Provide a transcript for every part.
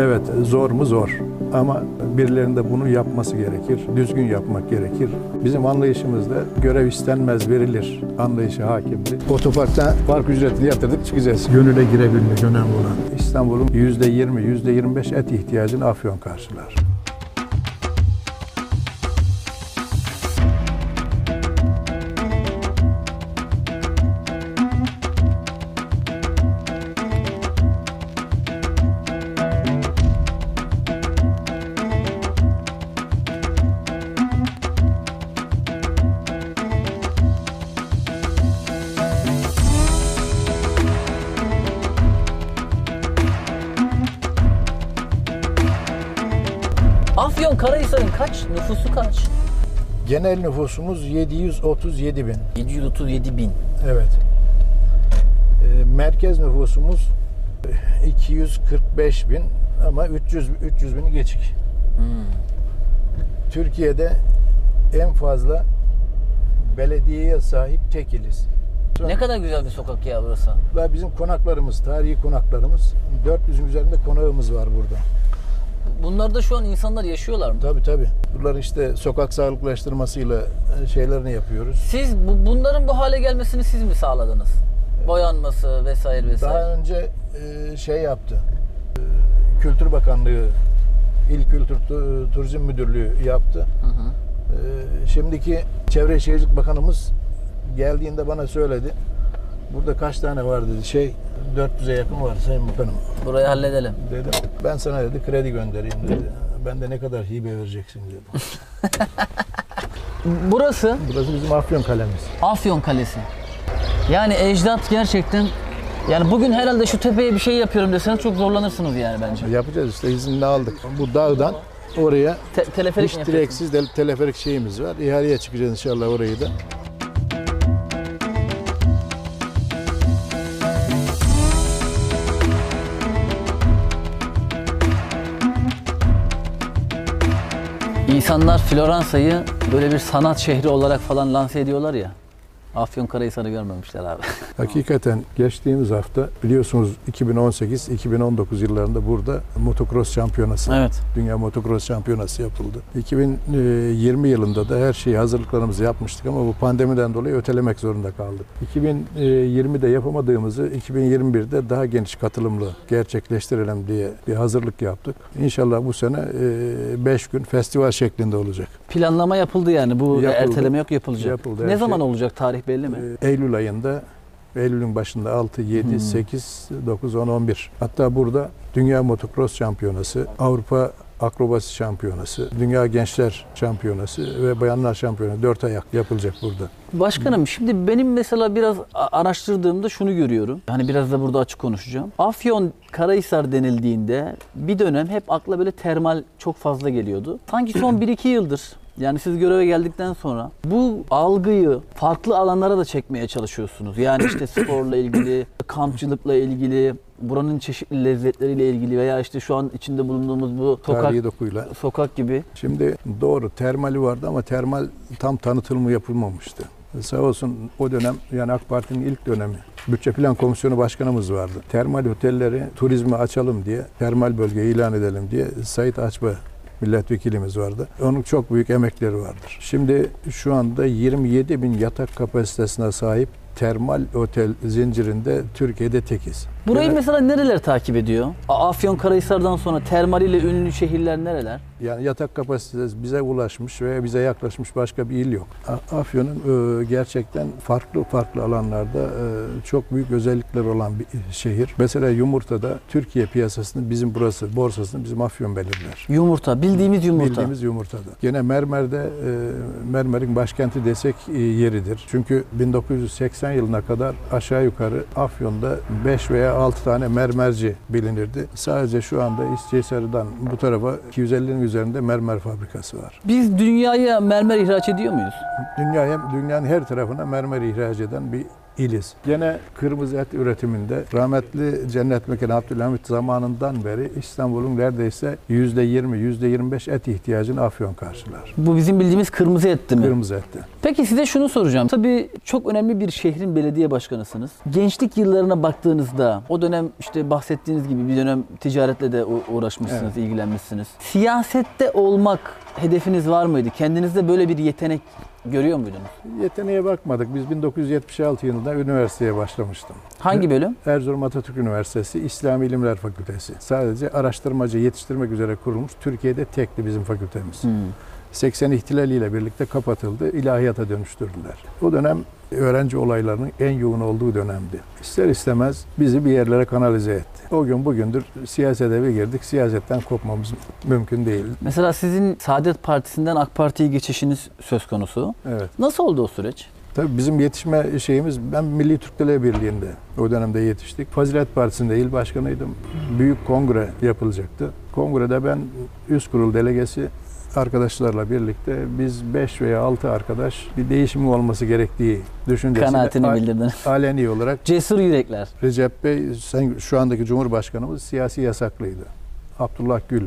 Evet zor mu zor ama birilerinde bunu yapması gerekir, düzgün yapmak gerekir. Bizim anlayışımızda görev istenmez verilir anlayışı hakimdi. Otoparkta park ücretini yatırdık çıkacağız. Gönüle girebilmek önemli olan. İstanbul'un %20, %25 et ihtiyacını Afyon karşılar. Afyon Karahisar'ın kaç? Nüfusu kaç? Genel nüfusumuz 737 bin. 737 bin. Evet. Ee, merkez nüfusumuz e, 245 bin ama 300 300 bini geçik. Türkiye'de en fazla belediyeye sahip tek iliz. Ne kadar güzel bir sokak ya burası. Ve bizim konaklarımız, tarihi konaklarımız, 400'ün üzerinde konağımız var burada. Bunlarda şu an insanlar yaşıyorlar mı? Tabii tabii. Bunlar işte sokak sağlıklaştırmasıyla e, şeylerini yapıyoruz. Siz bu, bunların bu hale gelmesini siz mi sağladınız? Boyanması vesaire vesaire. Daha önce e, şey yaptı. E, Kültür Bakanlığı, İl Kültür Tu- Turizm Müdürlüğü yaptı. Hı hı. E, Şimdiki Çevre Şehircilik Bakanımız geldiğinde bana söyledi. Burada kaç tane var dedi. Şey 400'e yakın var Sayın Bakanım. Burayı halledelim. Dedim. Ben sana dedi kredi göndereyim dedi. Ben de ne kadar hibe vereceksin dedi. Burası Burası bizim Afyon kalemiz. Afyon Kalesi. Yani ecdat gerçekten yani bugün herhalde şu tepeye bir şey yapıyorum deseniz çok zorlanırsınız yani bence. Yapacağız işte izinli aldık. Bu dağdan oraya Te- teleferik hiç mi yapıyorsunuz? direksiz de teleferik şeyimiz var. İhaleye çıkacağız inşallah orayı da. İnsanlar Floransa'yı böyle bir sanat şehri olarak falan lanse ediyorlar ya. Afyonkarahisar'ı görmemişler abi. Hakikaten geçtiğimiz hafta biliyorsunuz 2018-2019 yıllarında burada motocross şampiyonası, evet. dünya motocross şampiyonası yapıldı. 2020 yılında da her şeyi hazırlıklarımızı yapmıştık ama bu pandemiden dolayı ötelemek zorunda kaldık. 2020'de yapamadığımızı 2021'de daha geniş katılımlı gerçekleştirelim diye bir hazırlık yaptık. İnşallah bu sene 5 gün festival şeklinde olacak. Planlama yapıldı yani. Bu Yapıldı. erteleme yok yapılacak. Yapıldı, ne zaman şey. olacak tarih belli mi? Ee, Eylül ayında Eylül'ün başında 6, 7, Hmm. 8, 9, 10, 11. Hatta burada Dünya Motocross Şampiyonası, Avrupa Akrobasi Şampiyonası, Dünya Gençler Şampiyonası ve Bayanlar Şampiyonası 4 ayak yapılacak burada. Başkanım şimdi benim mesela biraz araştırdığımda şunu görüyorum. Hani biraz da burada açık konuşacağım. Afyon Karahisar denildiğinde bir dönem hep akla böyle termal çok fazla geliyordu. Sanki son 1-2 yıldır yani siz göreve geldikten sonra bu algıyı farklı alanlara da çekmeye çalışıyorsunuz. Yani işte sporla ilgili, kampçılıkla ilgili, buranın çeşitli lezzetleriyle ilgili veya işte şu an içinde bulunduğumuz bu sokak Tarihi dokuyla. sokak gibi. Şimdi doğru termali vardı ama termal tam tanıtılımı yapılmamıştı. Sağ olsun o dönem yani AK Parti'nin ilk dönemi Bütçe Plan Komisyonu Başkanımız vardı. Termal otelleri turizme açalım diye, termal bölge ilan edelim diye Sait Açba milletvekilimiz vardı. Onun çok büyük emekleri vardır. Şimdi şu anda 27 bin yatak kapasitesine sahip termal otel zincirinde Türkiye'de tekiz. Burayı Yani- mesela nereler takip ediyor? Afyon Karahisar'dan sonra termaliyle ünlü şehirler nereler? Yani yatak kapasitesi bize ulaşmış veya bize yaklaşmış başka bir il yok. Afyon'un e, gerçekten farklı farklı alanlarda e, çok büyük özellikler olan bir şehir. Mesela yumurtada Türkiye piyasasını bizim burası, borsasını bizim Afyon belirler. Yumurta, bildiğimiz yumurta. Bildiğimiz yumurtada. Gene Mermer'de e, Mermer'in başkenti desek e, yeridir. Çünkü 1980 yılına kadar aşağı yukarı Afyon'da 5 veya 6 tane mermerci bilinirdi. Sadece şu anda İsçehisar'dan bu tarafa 250'nin üzerinde mermer fabrikası var. Biz dünyaya mermer ihraç ediyor muyuz? Dünyaya, dünyanın her tarafına mermer ihraç eden bir iliz. Gene kırmızı et üretiminde rahmetli Cennet Mekan Abdülhamit zamanından beri İstanbul'un neredeyse %20, %25 et ihtiyacını Afyon karşılar. Bu bizim bildiğimiz kırmızı etti mi? Kırmızı ette. Peki size şunu soracağım. Tabii çok önemli bir şehrin belediye başkanısınız. Gençlik yıllarına baktığınızda o dönem işte bahsettiğiniz gibi bir dönem ticaretle de uğraşmışsınız, ilgilenmişsiniz. Siyasette olmak hedefiniz var mıydı? Kendinizde böyle bir yetenek görüyor muydunuz? Yeteneğe bakmadık. Biz 1976 yılında üniversiteye başlamıştım. Hangi bölüm? Erzurum Atatürk Üniversitesi İslam İlimler Fakültesi. Sadece araştırmacı yetiştirmek üzere kurulmuş. Türkiye'de tekti bizim fakültemiz. Hmm. 80 ihtilaliyle birlikte kapatıldı. ilahiyata dönüştürdüler. O dönem öğrenci olaylarının en yoğun olduğu dönemdi. İster istemez bizi bir yerlere kanalize etti. O gün bugündür siyasete bir girdik. Siyasetten kopmamız mümkün değil. Mesela sizin Saadet Partisi'nden AK Parti'ye geçişiniz söz konusu. Evet. Nasıl oldu o süreç? Tabii bizim yetişme şeyimiz, ben Milli Türk Dili Birliği'nde o dönemde yetiştik. Fazilet Partisi'nde il başkanıydım. Büyük kongre yapılacaktı. Kongrede ben üst kurul delegesi arkadaşlarla birlikte biz 5 veya 6 arkadaş bir değişimin olması gerektiği düşüncesiyle Kanaatini bildirdiniz. aleni olarak Cesur yürekler. Recep Bey sen şu andaki Cumhurbaşkanımız siyasi yasaklıydı. Abdullah Gül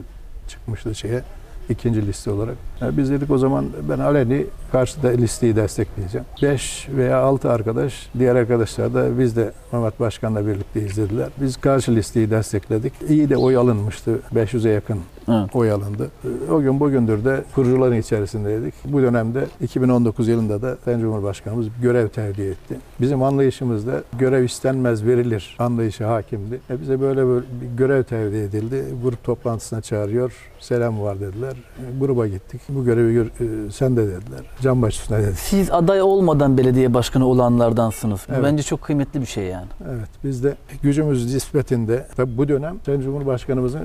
çıkmıştı şeye ikinci liste olarak. Ya biz dedik o zaman ben aleni karşıda listeyi destekleyeceğim. 5 veya 6 arkadaş, diğer arkadaşlar da biz de Mehmet Başkan'la birlikte izlediler. Biz karşı listeyi destekledik. İyi de oy alınmıştı. 500'e yakın Evet. oy alındı. O gün bugündür de kurucuların içerisindeydik. Bu dönemde 2019 yılında da Sayın Cumhurbaşkanımız görev tercih etti. Bizim anlayışımızda görev istenmez verilir anlayışı hakimdi. E bize böyle, böyle bir görev tercih edildi. Grup toplantısına çağırıyor. Selam var dediler. E, Gruba gittik. Bu görevi gör, e, sen de dediler. Can başüstüne dedik. Siz aday olmadan belediye başkanı olanlardansınız. Bu Evet. bence çok kıymetli bir şey yani. Evet biz de gücümüz nispetinde tabi bu dönem Sayın Cumhurbaşkanımızın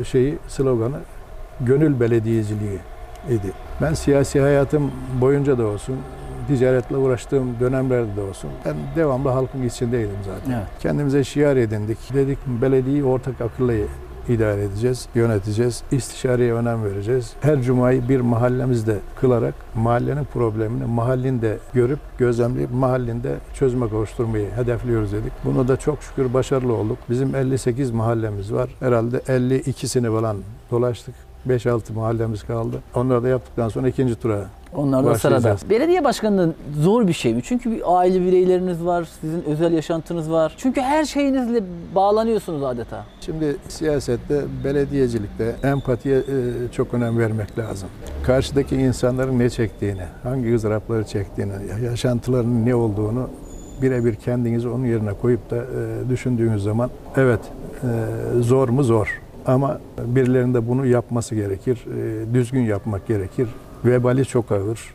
e, şeyi sloganı gönül belediyeciliği idi. Ben siyasi hayatım boyunca da olsun ticaretle uğraştığım dönemlerde de olsun ben devamlı halkın içindeydim zaten. Evet. Kendimize şiar edindik. Dedik belediyeyi ortak akılla idare edeceğiz, yöneteceğiz. İstişareye önem vereceğiz. Her cumayı bir mahallemizde kılarak mahallenin problemini mahallinde görüp gözlemleyip mahallinde çözüme kavuşturmayı hedefliyoruz dedik. Bunu da çok şükür başarılı olduk. Bizim 58 mahallemiz var. Herhalde 52'sini falan dolaştık. 5-6 mahallemiz kaldı. Onları da yaptıktan sonra ikinci tura Onlar da sırada. Belediye başkanlığı zor bir şey mi? Çünkü bir aile bireyleriniz var, sizin özel yaşantınız var. Çünkü her şeyinizle bağlanıyorsunuz adeta. Şimdi siyasette, belediyecilikte empatiye e, çok önem vermek lazım. Karşıdaki insanların ne çektiğini, hangi ızdırapları çektiğini, ya- yaşantılarının ne olduğunu birebir kendinizi onun yerine koyup da e, düşündüğünüz zaman evet e, zor mu zor ama birilerinin de bunu yapması gerekir, e, düzgün yapmak gerekir. Vebali çok ağır.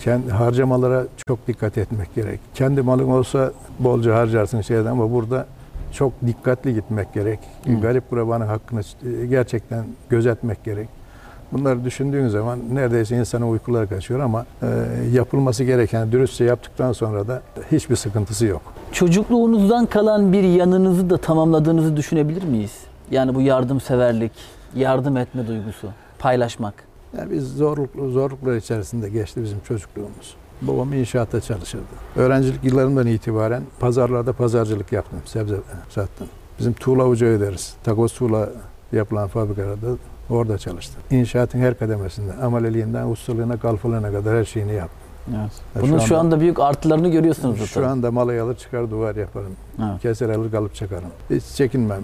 Kendi harcamalara çok dikkat etmek gerek. Kendi malın olsa bolca harcarsın şeyden ama burada çok dikkatli gitmek gerek. Hı. Garip kurabanın hakkını e, gerçekten gözetmek gerek. Bunları düşündüğün zaman neredeyse insanın uykuları kaçıyor ama e, yapılması gereken dürüstçe yaptıktan sonra da hiçbir sıkıntısı yok. Çocukluğunuzdan kalan bir yanınızı da tamamladığınızı düşünebilir miyiz? Yani bu yardımseverlik, yardım etme duygusu, paylaşmak. Yani biz zorluk, zorluklar içerisinde geçti bizim çocukluğumuz. Babam inşaatta çalışırdı. Öğrencilik yıllarımdan itibaren pazarlarda pazarcılık yaptım, sebze sattım. Bizim tuğla ucağı deriz. Takoz tuğla yapılan fabrikalarda orada çalıştım. İnşaatın her kademesinde, ameleliğinden ustalığına, kalfalığına kadar her şeyini yaptım. Evet. Bunun şu şu anda- anda büyük artılarını görüyorsunuz Şu zaten. anda malayı alır çıkar duvar yaparım. Evet. Keser alır kalıp çakarım. Hiç çekinmem.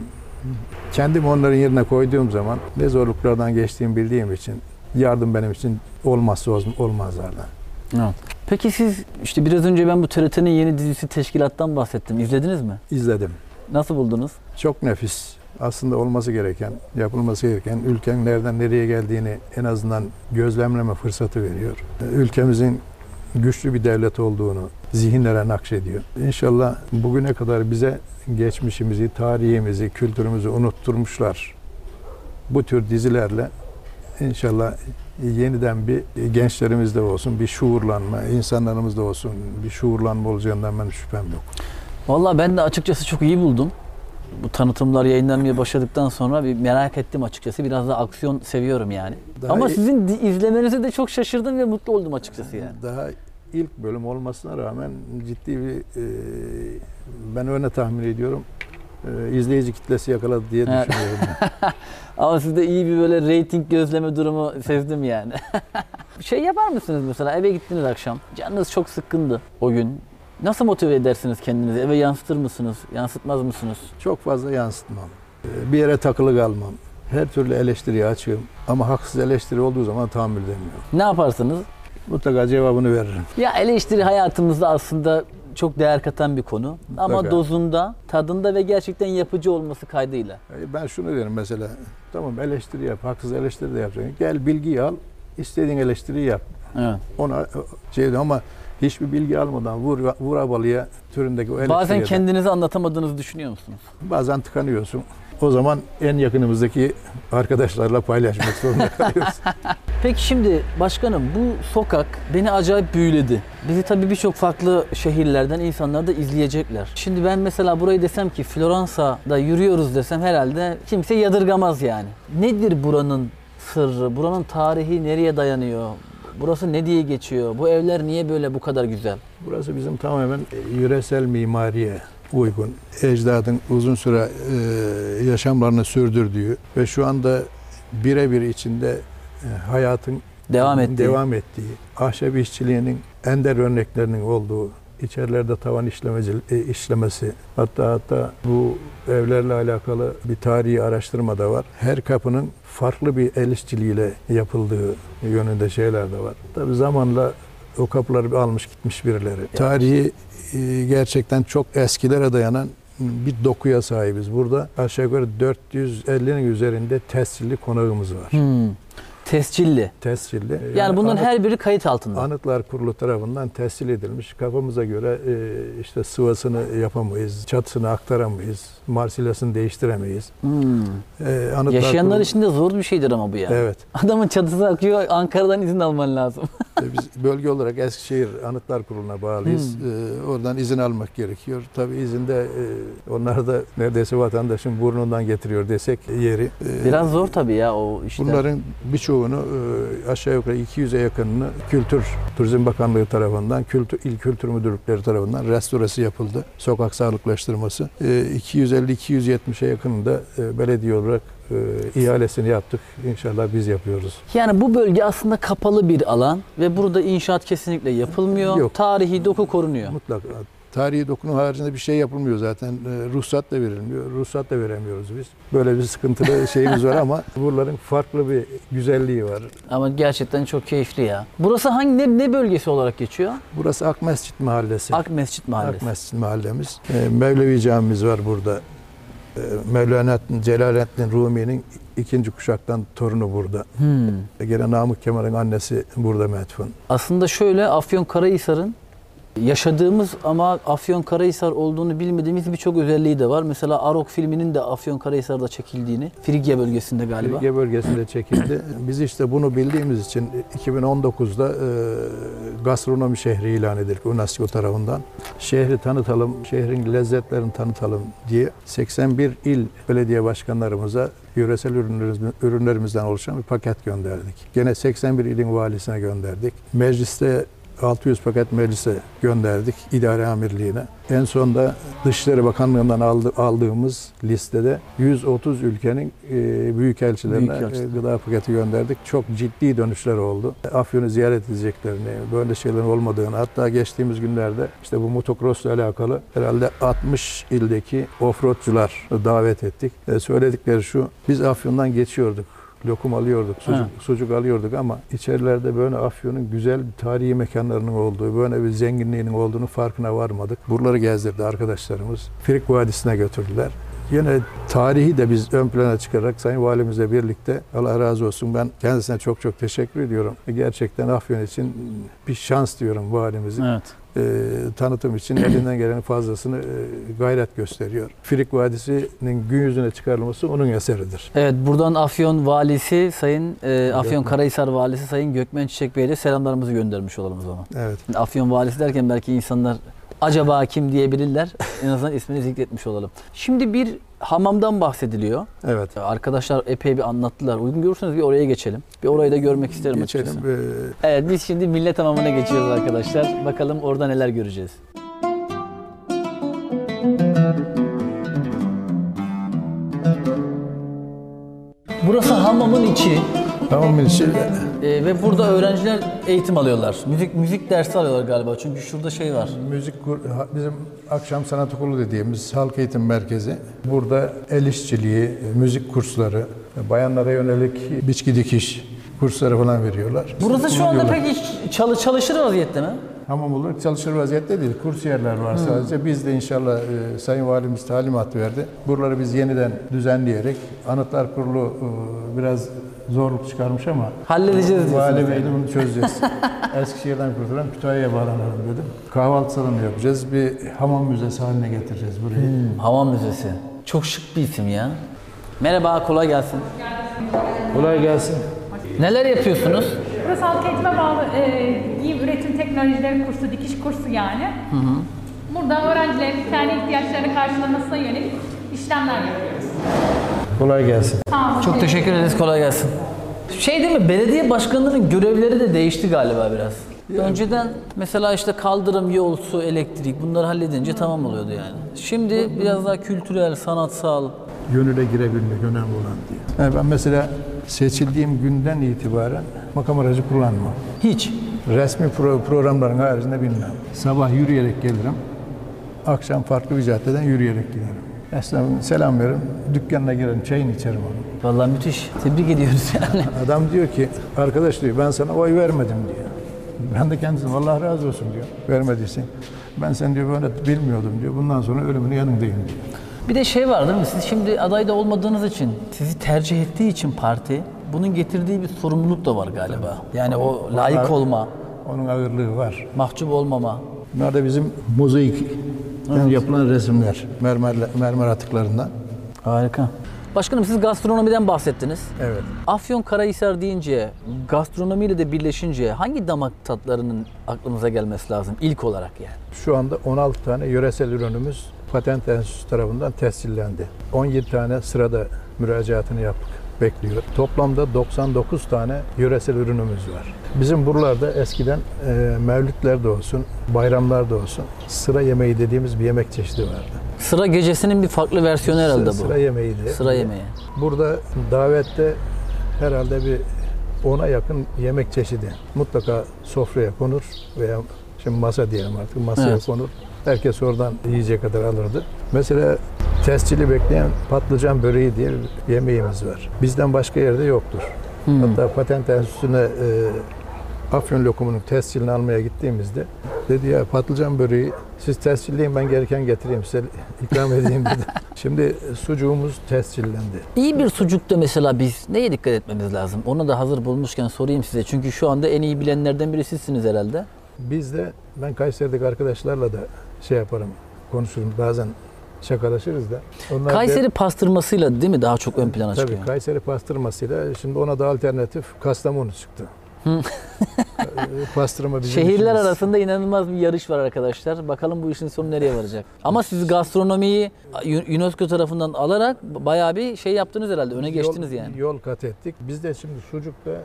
Kendimi onların yerine koyduğum zaman ne zorluklardan geçtiğimi bildiğim için yardım benim için olmazsa olmaz- olmazlardan. Evet. Peki siz işte biraz önce ben bu TRT'nin yeni dizisi Teşkilat'tan bahsettim. İzlediniz mi? İzledim. Nasıl buldunuz? Çok nefis. Aslında olması gereken, yapılması gereken ülkenin nereden nereye geldiğini en azından gözlemleme fırsatı veriyor. Ülkemizin güçlü bir devlet olduğunu zihinlere nakşediyor. İnşallah bugüne kadar bize geçmişimizi, tarihimizi, kültürümüzü unutturmuşlar. Bu tür dizilerle inşallah yeniden bir gençlerimizde olsun bir şuurlanma, insanlarımızda olsun bir şuurlanma olacağından ben şüphem yok. Vallahi ben de açıkçası çok iyi buldum. Bu tanıtımlar yayınlanmaya başladıktan sonra bir merak ettim açıkçası. Biraz da aksiyon seviyorum yani. Daha Ama sizin izlemenize de çok şaşırdım ve mutlu oldum açıkçası yani. Daha ilk bölüm olmasına rağmen ciddi bir e, ben öyle tahmin ediyorum e, izleyici kitlesi yakaladı diye Evet. düşünüyorum. Ama sizde iyi bir böyle reyting gözleme durumu sezdim yani. şey yapar mısınız mesela eve gittiniz akşam. Canınız çok sıkkındı o gün. Nasıl motive edersiniz kendinizi? Eve yansıtır mısınız? Yansıtmaz mısınız? Çok fazla yansıtmam. E, Bir yere takılı kalmam. Her türlü eleştiriye açığım. Ama haksız eleştiri olduğu zaman tahammül edemiyorum. Ne yaparsınız? Mutlaka cevabını veririm. Ya eleştiri hayatımızda aslında çok değer katan bir konu. Ama Mutlaka. dozunda, tadında ve gerçekten yapıcı olması kaydıyla. E, Ben şunu derim mesela. Tamam eleştiri yap. Haksız eleştiri de yapacaksın. Gel bilgiyi al. istediğin eleştiriyi yap. Evet. Ona şey ama hiçbir bilgi almadan vur vur abalıya türündeki o Bazen kendinizi anlatamadığınızı düşünüyor musunuz? bazen tıkanıyorsun. O zaman en yakınımızdaki arkadaşlarla paylaşmak zorunda kalıyoruz. Peki şimdi başkanım bu sokak beni acayip büyüledi. Bizi tabii birçok farklı şehirlerden insanlar da izleyecekler. Şimdi ben mesela burayı desem ki Floransa'da yürüyoruz desem herhalde kimse yadırgamaz yani. Nedir buranın sırrı? Buranın tarihi nereye dayanıyor? Burası ne diye geçiyor? Bu evler niye böyle bu kadar güzel? Burası bizim tamamen yöresel mimariye uygun. Ecdadın uzun süre e, yaşamlarını sürdürdüğü ve şu anda birebir içinde e, hayatın Devam ettiği. devam ettiği, ahşap işçiliğinin ender örneklerinin olduğu, içerilerde tavan işlemeci, e, işlemesi, hatta hatta bu evlerle alakalı bir tarihi araştırma da var. Her kapının farklı bir el işçiliğiyle yapıldığı yönünde şeyler de var. Tabi zamanla o kapıları bir almış gitmiş birileri. Tarihi e, gerçekten çok eskilere dayanan bir dokuya sahibiz. Burada aşağı yukarı 450'nin üzerinde tescilli konağımız var. Hmm. Tescilli. Tescilli. Yani bunların anıt- her biri kayıt altında. Anıtlar Kurulu tarafından tescil edilmiş. Kafamıza göre e, işte sıvasını yapamayız, çatısını aktaramayız, marsilyasını değiştiremeyiz. Hmm. E, Anıtlar Yaşayanlar Kurulu- için de zor bir şeydir ama bu ya. Evet. Adamın çatısı akıyor, Ankara'dan izin alman lazım. E, Biz bölge olarak Eskişehir Anıtlar Kurulu'na bağlıyız. E, oradan izin almak gerekiyor. Tabii izinde e, onlar da neredeyse vatandaşın burnundan getiriyor desek yeri. E, Biraz zor tabii ya o işte. Bunların birçoğunu e, aşağı yukarı 200'e yakınını Kültür Turizm Bakanlığı tarafından, kültür, il kültür müdürlükleri tarafından restorası yapıldı. Sokak sağlıklaştırması. E, 250-270'e yakınında e, belediye olarak e, ihalesini yaptık. İnşallah biz yapıyoruz. Yani bu bölge aslında kapalı bir alan ve burada inşaat kesinlikle yapılmıyor. Yok. Tarihi doku korunuyor. Mutlaka. Tarihi dokunun haricinde bir şey yapılmıyor zaten. E, ruhsat da verilmiyor. Ruhsat da veremiyoruz biz. Böyle bir sıkıntılı şeyimiz var ama buraların farklı bir güzelliği var. Ama gerçekten çok keyifli ya. Burası hangi ne, ne bölgesi olarak geçiyor? Burası Akmescit Mahallesi. Ak Mescit Mahallesi. Akmescit mahallemiz. E, Mevlevi camimiz var burada. E, Mevlana Celaleddin Rumi'nin ikinci kuşaktan torunu burada. Hmm. Gene Namık Kemal'in annesi burada metfun. Aslında şöyle Afyonkarahisar'ın yaşadığımız ama Afyonkarahisar olduğunu bilmediğimiz birçok özelliği de var. Mesela Arok filminin de Afyonkarahisar'da çekildiğini, Frigya bölgesinde galiba. Ege bölgesinde çekildi. Biz işte bunu bildiğimiz için 2019'da e, gastronomi şehri ilan edildik UNESCO tarafından. Şehri tanıtalım, şehrin lezzetlerini tanıtalım diye 81 il belediye başkanlarımıza yöresel ürünlerimiz- ürünlerimizden oluşan bir paket gönderdik. Gene 81 ilin valisine gönderdik. Mecliste 600 paket meclise gönderdik idare amirliğine. En sonda Dışişleri Bakanlığı'ndan aldı- aldığımız listede 130 ülkenin e, büyükelçilerine Büyükelçi. e, gıda paketi gönderdik. Çok ciddi dönüşler oldu. Afyon'u ziyaret edeceklerini, böyle şeylerin olmadığını, hatta geçtiğimiz günlerde işte bu motocross'la alakalı herhalde 60 ildeki offroadçular davet ettik. E, söyledikleri şu, biz Afyon'dan geçiyorduk. Lokum alıyorduk, sucuk, Ha. sucuk alıyorduk ama içerilerde böyle Afyon'un güzel tarihi mekanlarının olduğu, böyle bir zenginliğinin olduğunu farkına varmadık. Buraları gezdirdi arkadaşlarımız. Frik Vadisi'ne götürdüler. Yine tarihi de biz ön plana çıkararak Sayın Valimizle birlikte Allah razı olsun ben kendisine çok çok teşekkür ediyorum. Gerçekten Afyon için bir şans diyorum valimizi. Evet. Ee, tanıtım için elinden gelenin fazlasını e, gayret gösteriyor. Frik Vadisi'nin gün yüzüne çıkarılması onun eseridir. Evet buradan Afyon Valisi Sayın e, Afyon Karahisar Valisi Sayın Gökmen Çiçek Bey'e selamlarımızı göndermiş olalım o zaman. Evet. Afyon Valisi derken belki insanlar acaba kim diyebilirler. en azından ismini zikretmiş olalım. Şimdi bir hamamdan bahsediliyor. Evet. Arkadaşlar epey bir anlattılar. Uygun görürseniz bir oraya geçelim. Bir orayı da görmek isterim Geçelim. açıkçası. Ee, Evet biz şimdi millet hamamına geçiyoruz arkadaşlar. Bakalım orada neler göreceğiz. Burası hamamın içi Tamam içi Ee, ve burada öğrenciler eğitim alıyorlar. Müzik müzik dersi alıyorlar galiba çünkü şurada şey var. müzik bizim akşam sanat okulu dediğimiz halk eğitim merkezi. Burada el işçiliği, müzik kursları, bayanlara yönelik biçki dikiş kursları falan veriyorlar. Burası şu anda Kullanıyorlar. pek hiç çalı çalışır vaziyette mi? Hamam olarak çalışır vaziyette değil. Kursiyerler var sadece. Biz de inşallah e, Sayın Valimiz talimat verdi. Buraları biz yeniden düzenleyerek Anıtlar Kurulu e, biraz zorluk çıkarmış ama Halledeceğiz Vali. Bey'le bunu çözeceğiz. Eskişehir'den kurtulan Kütahya'ya bağlanalım dedim. Kahvaltı salonu yapacağız. Bir hamam müzesi haline getireceğiz burayı. Hmm, Hamam Müzesi. Çok şık bir isim ya. Merhaba, kolay gelsin. Kolay gelsin. Neler yapıyorsunuz? Burası halk eğitime bağlı e, giyim üretim teknolojileri kursu, dikiş kursu yani. Burada öğrencilerin kendi ihtiyaçlarını karşılamasına yönelik işlemler yapıyoruz. Kolay gelsin. Sağ olun. Çok teşekkür ederiz, kolay gelsin. Şey değil mi, belediye başkanlarının görevleri de değişti galiba biraz. Önceden mesela işte kaldırım, yol, su, elektrik bunları halledince tamam oluyordu yani. Şimdi biraz daha kültürel, sanatsal. Gönüle girebilmek önemli olan diye. Yani ben mesela seçildiğim günden itibaren makam aracı kullanmam. Hiç. Resmi pro- programların haricinde bilmem. Sabah yürüyerek gelirim. Akşam farklı bir caddeden yürüyerek giderim. Esnafım selam veririm. Dükkanına girerim, çayını içerim onun. Vallahi müthiş. Tebrik ediyoruz yani. Adam diyor ki, arkadaş diyor ben sana oy vermedim diyor. Ben de kendisine Allah razı olsun diyor. Vermediysen. Ben sen diyor böyle bilmiyordum diyor. Bundan sonra ölümünün yanındayım diyor. Bir de şey var değil mi? Siz şimdi adayda olmadığınız için, sizi tercih ettiği için parti, bunun getirdiği bir sorumluluk da var galiba. Yani o layık olma, Onun ağırlığı var. mahcup olmama. Bunlar da bizim mozaik yapılan resimler. Mermer, mermer atıklarından. Harika. Başkanım siz gastronomiden bahsettiniz. Evet. Afyon Karahisar deyince, gastronomiyle de birleşince hangi damak tatlarının aklımıza gelmesi lazım ilk olarak yani? Şu anda 16 tane yöresel ürünümüz Patent Enstitüsü tarafından tescillendi. 17 tane sırada müracaatını yaptık bekliyor. Toplamda 99 tane yöresel ürünümüz var. Bizim buralarda eskiden e, mevlütlerde olsun, bayramlarda olsun sıra yemeği dediğimiz bir yemek çeşidi vardı. Sıra gecesinin bir farklı versiyonu herhalde bu. Sıra yemeği diye. Sıra yemeği. Burada davette herhalde bir ona yakın yemek çeşidi mutlaka sofraya konur veya şimdi masa diyelim artık masaya Evet. konur. Herkes oradan yiyecek kadar alırdı. Mesela tescili bekleyen patlıcan böreği diye bir yemeğimiz var. Bizden başka yerde yoktur. Hatta patent enstitüsüne e, Afyon lokumunun tescilini almaya gittiğimizde dedi ya patlıcan böreği siz tescilleyin ben gereken getireyim size ikram edeyim dedi. Şimdi sucuğumuz tescillendi. İyi bir sucukta mesela biz neye dikkat etmemiz lazım? Onu da hazır bulmuşken sorayım size. Çünkü şu anda en iyi bilenlerden biri sizsiniz herhalde. Biz de ben Kayseri'deki arkadaşlarla da şey yaparım, konuşurum bazen şakalaşırız da. Onlar Kayseri de, pastırmasıyla değil mi daha çok ön plana tabii çıkıyor? Kayseri pastırmasıyla şimdi ona da alternatif Kastamonu çıktı. Pastırma bizim Şehirler işimiz. arasında inanılmaz bir yarış var arkadaşlar. Bakalım bu işin sonu nereye varacak. Ama siz gastronomiyi UNESCO tarafından alarak bayağı bir şey yaptınız herhalde. Öne geçtiniz yol, yani. Yol kat ettik. Bizde şimdi sucukta e,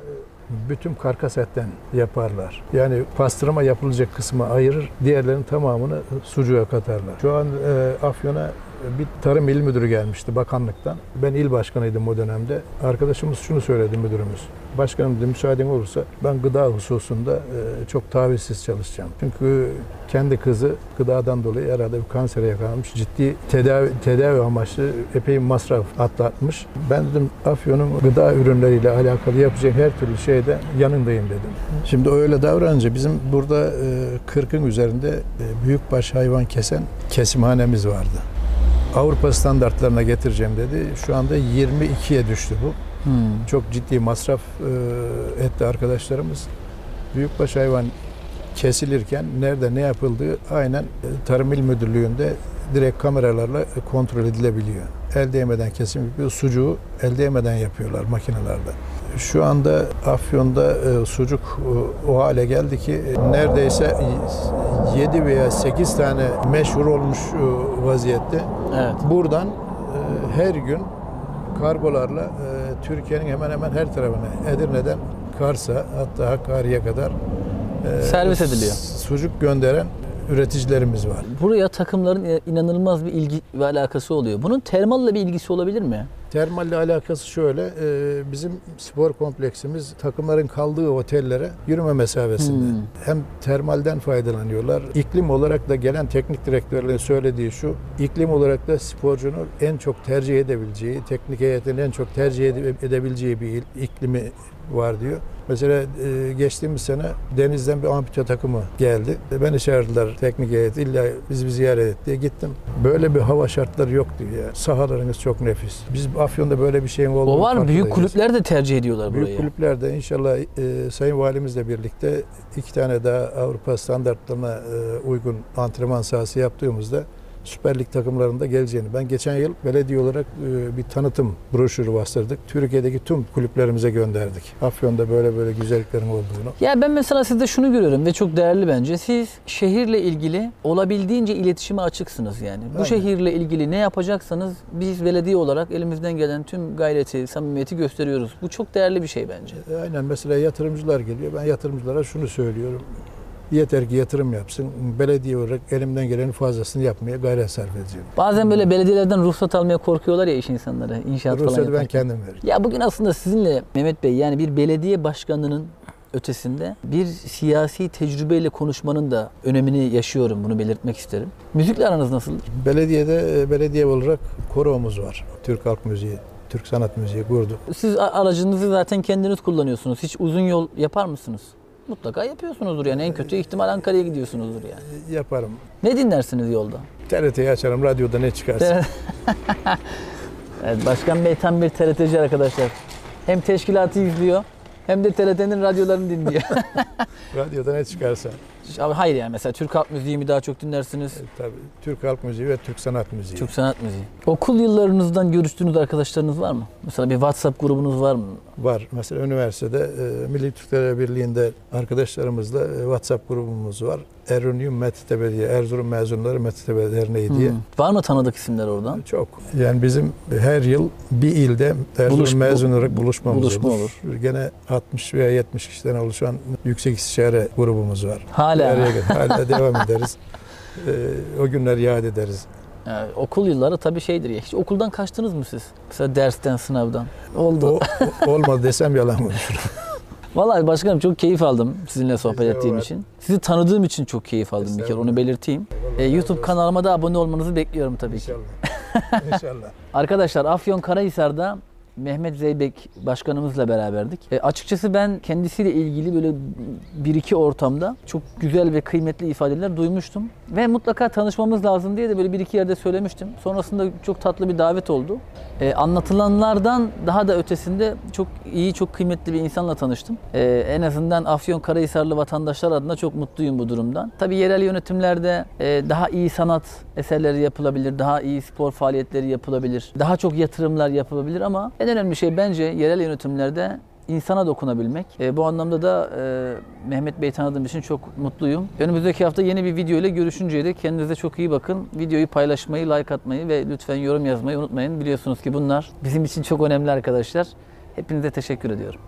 bütün karkas etten yaparlar. Yani pastırma yapılacak kısmı ayırır, diğerlerinin tamamını sucuğa katarlar. Şu an e, Afyon'a bir tarım il müdürü gelmişti bakanlıktan. Ben il başkanıydım o dönemde. Arkadaşımız şunu söyledi müdürümüz. Başkanım dedi müsaaden olursa ben gıda hususunda e, çok tavizsiz çalışacağım. Çünkü kendi kızı gıdadan dolayı herhalde bir kansere yakalanmış. Ciddi tedavi, tedavi amaçlı epey masraf atlatmış. Ben dedim Afyon'un gıda ürünleriyle alakalı yapacak her türlü şeyde yanındayım dedim. Şimdi öyle davranınca bizim burada e, 40'ın üzerinde e, büyükbaş hayvan kesen kesimhanemiz vardı. Avrupa standartlarına getireceğim dedi. Şu anda 22'ye düştü bu. Hmm. Çok ciddi masraf e, etti arkadaşlarımız. Büyükbaş hayvan kesilirken nerede ne yapıldığı aynen e, Tarım İl Müdürlüğü'nde direkt kameralarla kontrol edilebiliyor. El değmeden kesim yapıyor. Sucuğu el değmeden yapıyorlar makinelerde. Şu anda Afyon'da e, sucuk e, o hale geldi ki e, neredeyse 7 veya 8 tane meşhur olmuş vaziyette. Evet. Buradan her gün kargolarla Türkiye'nin hemen hemen her tarafına Edirne'den Kars'a hatta Hakkari'ye kadar Servis ediliyor. Sucuk gönderen üreticilerimiz var. Buraya takımların inanılmaz bir ilgi ve alakası oluyor. Bunun termalle bir ilgisi olabilir mi? Termalle alakası şöyle, e, bizim spor kompleksimiz takımların kaldığı otellere yürüme mesafesinde. Hmm. Hem termalden faydalanıyorlar. İklim olarak da gelen teknik direktörlerin söylediği şu, iklim olarak da sporcunun en çok tercih edebileceği, teknik heyetin en çok tercih ede- edebileceği bir iklimi var diyor. Mesela e, geçtiğimiz sene denizden bir ampute takımı geldi. E, Beni çağırdılar teknik heyet. İlla bizi bir ziyaret et diye gittim. Böyle bir hava şartları yok diyor ya. Sahalarınız çok nefis. Biz Afyon'da böyle bir şeyin olduğunu O var mı? Büyük kulüpler de tercih ediyorlar Büyük burayı. kulüplerde inşallah e, Sayın Valimizle birlikte iki tane daha Avrupa standartlarına e, uygun antrenman sahası yaptığımızda Süper Lig takımlarında geleceğini. Ben geçen yıl belediye olarak e, bir tanıtım broşürü bastırdık. Türkiye'deki tüm kulüplerimize gönderdik. Afyon'da böyle böyle güzelliklerin olduğunu. Ya ben mesela sizde şunu görüyorum ve çok değerli bence. Siz şehirle ilgili olabildiğince iletişime açıksınız yani. Bu Aynen. şehirle ilgili ne yapacaksanız biz belediye olarak elimizden gelen tüm gayreti, samimiyeti gösteriyoruz. Bu çok değerli bir şey bence. E, Aynen mesela yatırımcılar geliyor. Ben yatırımcılara şunu söylüyorum. Yeter ki yatırım yapsın. Belediye olarak elimden gelenin fazlasını yapmaya gayret sarf edeceğim. Bazen böyle belediyelerden ruhsat almaya korkuyorlar ya iş insanları. İnşaat falan Ruhsatı ben yaparken. kendim veririm. Ya bugün aslında sizinle Mehmet Bey yani bir belediye başkanının ötesinde bir siyasi tecrübeyle konuşmanın da önemini yaşıyorum. Bunu belirtmek isterim. Müzikle aranız nasıl? Belediyede e, belediye olarak koromuz var. Türk halk müziği, Türk sanat müziği kurduk. Siz a- aracınızı zaten kendiniz kullanıyorsunuz. Hiç uzun yol yapar mısınız? Mutlaka yapıyorsunuzdur yani. En kötü ihtimal Ankara'ya gidiyorsunuzdur yani. Yaparım. Ne dinlersiniz yolda? TRT'yi açarım, radyoda ne çıkarsa. evet, Başkan Bey tam bir TRT'ci arkadaşlar. Hem teşkilatı izliyor hem de TRT'nin radyolarını dinliyor. radyoda ne çıkarsa. Abi Hayır yani mesela Türk halk müziği mi daha çok dinlersiniz? E, Tabii Türk halk müziği ve Türk sanat müziği. Türk sanat müziği. Okul yıllarınızdan görüştüğünüz arkadaşlarınız var mı? Mesela bir WhatsApp grubunuz var mı? Var. Mesela üniversitede e, Milli Türkler Birliği'nde arkadaşlarımızla e, WhatsApp grubumuz var. Erunium diye, Erzurum Mezunları Metitepe Derneği diye. Hmm. Var mı tanıdık isimler oradan? Çok. Yani bizim her yıl bir ilde Erzurum Buluş- mezun olarak buluşmamız buluşma olur. Gene 60 veya 70 kişiden oluşan yüksek istişare grubumuz var. Hala. Araya Hala devam ederiz. Ee, o günler yad ederiz. Yani okul yılları tabii şeydir ya. Hiç okuldan kaçtınız mı siz? Mesela dersten, sınavdan. Oldu. O- olmadı desem yalan konuşurum. Vallahi başkanım çok keyif aldım sizinle sohbet Biz ettiğim için. Sizi tanıdığım için çok keyif aldım bir kere onu belirteyim. Ee, YouTube kanalıma da abone olmanızı bekliyorum tabii ki. İnşallah. İnşallah. Arkadaşlar Afyon Karahisar'da Mehmet Zeybek başkanımızla beraberdik. E, açıkçası ben kendisiyle ilgili böyle bir iki ortamda çok güzel ve kıymetli ifadeler duymuştum. Ve mutlaka tanışmamız lazım diye de böyle bir iki yerde söylemiştim. Sonrasında çok tatlı bir davet oldu. E, anlatılanlardan daha da ötesinde çok iyi, çok kıymetli bir insanla tanıştım. E, en azından Afyon Karahisarlı vatandaşlar adına çok mutluyum bu durumdan. Tabii yerel yönetimlerde e, daha iyi sanat eserleri yapılabilir, daha iyi spor faaliyetleri yapılabilir, daha çok yatırımlar yapılabilir ama en önemli şey bence yerel yönetimlerde insana dokunabilmek. E, bu anlamda da e, Mehmet Bey tanıdığım için çok mutluyum. Önümüzdeki hafta yeni bir video ile görüşünceye dek kendinize çok iyi bakın. Videoyu paylaşmayı, like atmayı ve lütfen yorum yazmayı unutmayın. Biliyorsunuz ki bunlar bizim için çok önemli arkadaşlar. Hepinize teşekkür ediyorum.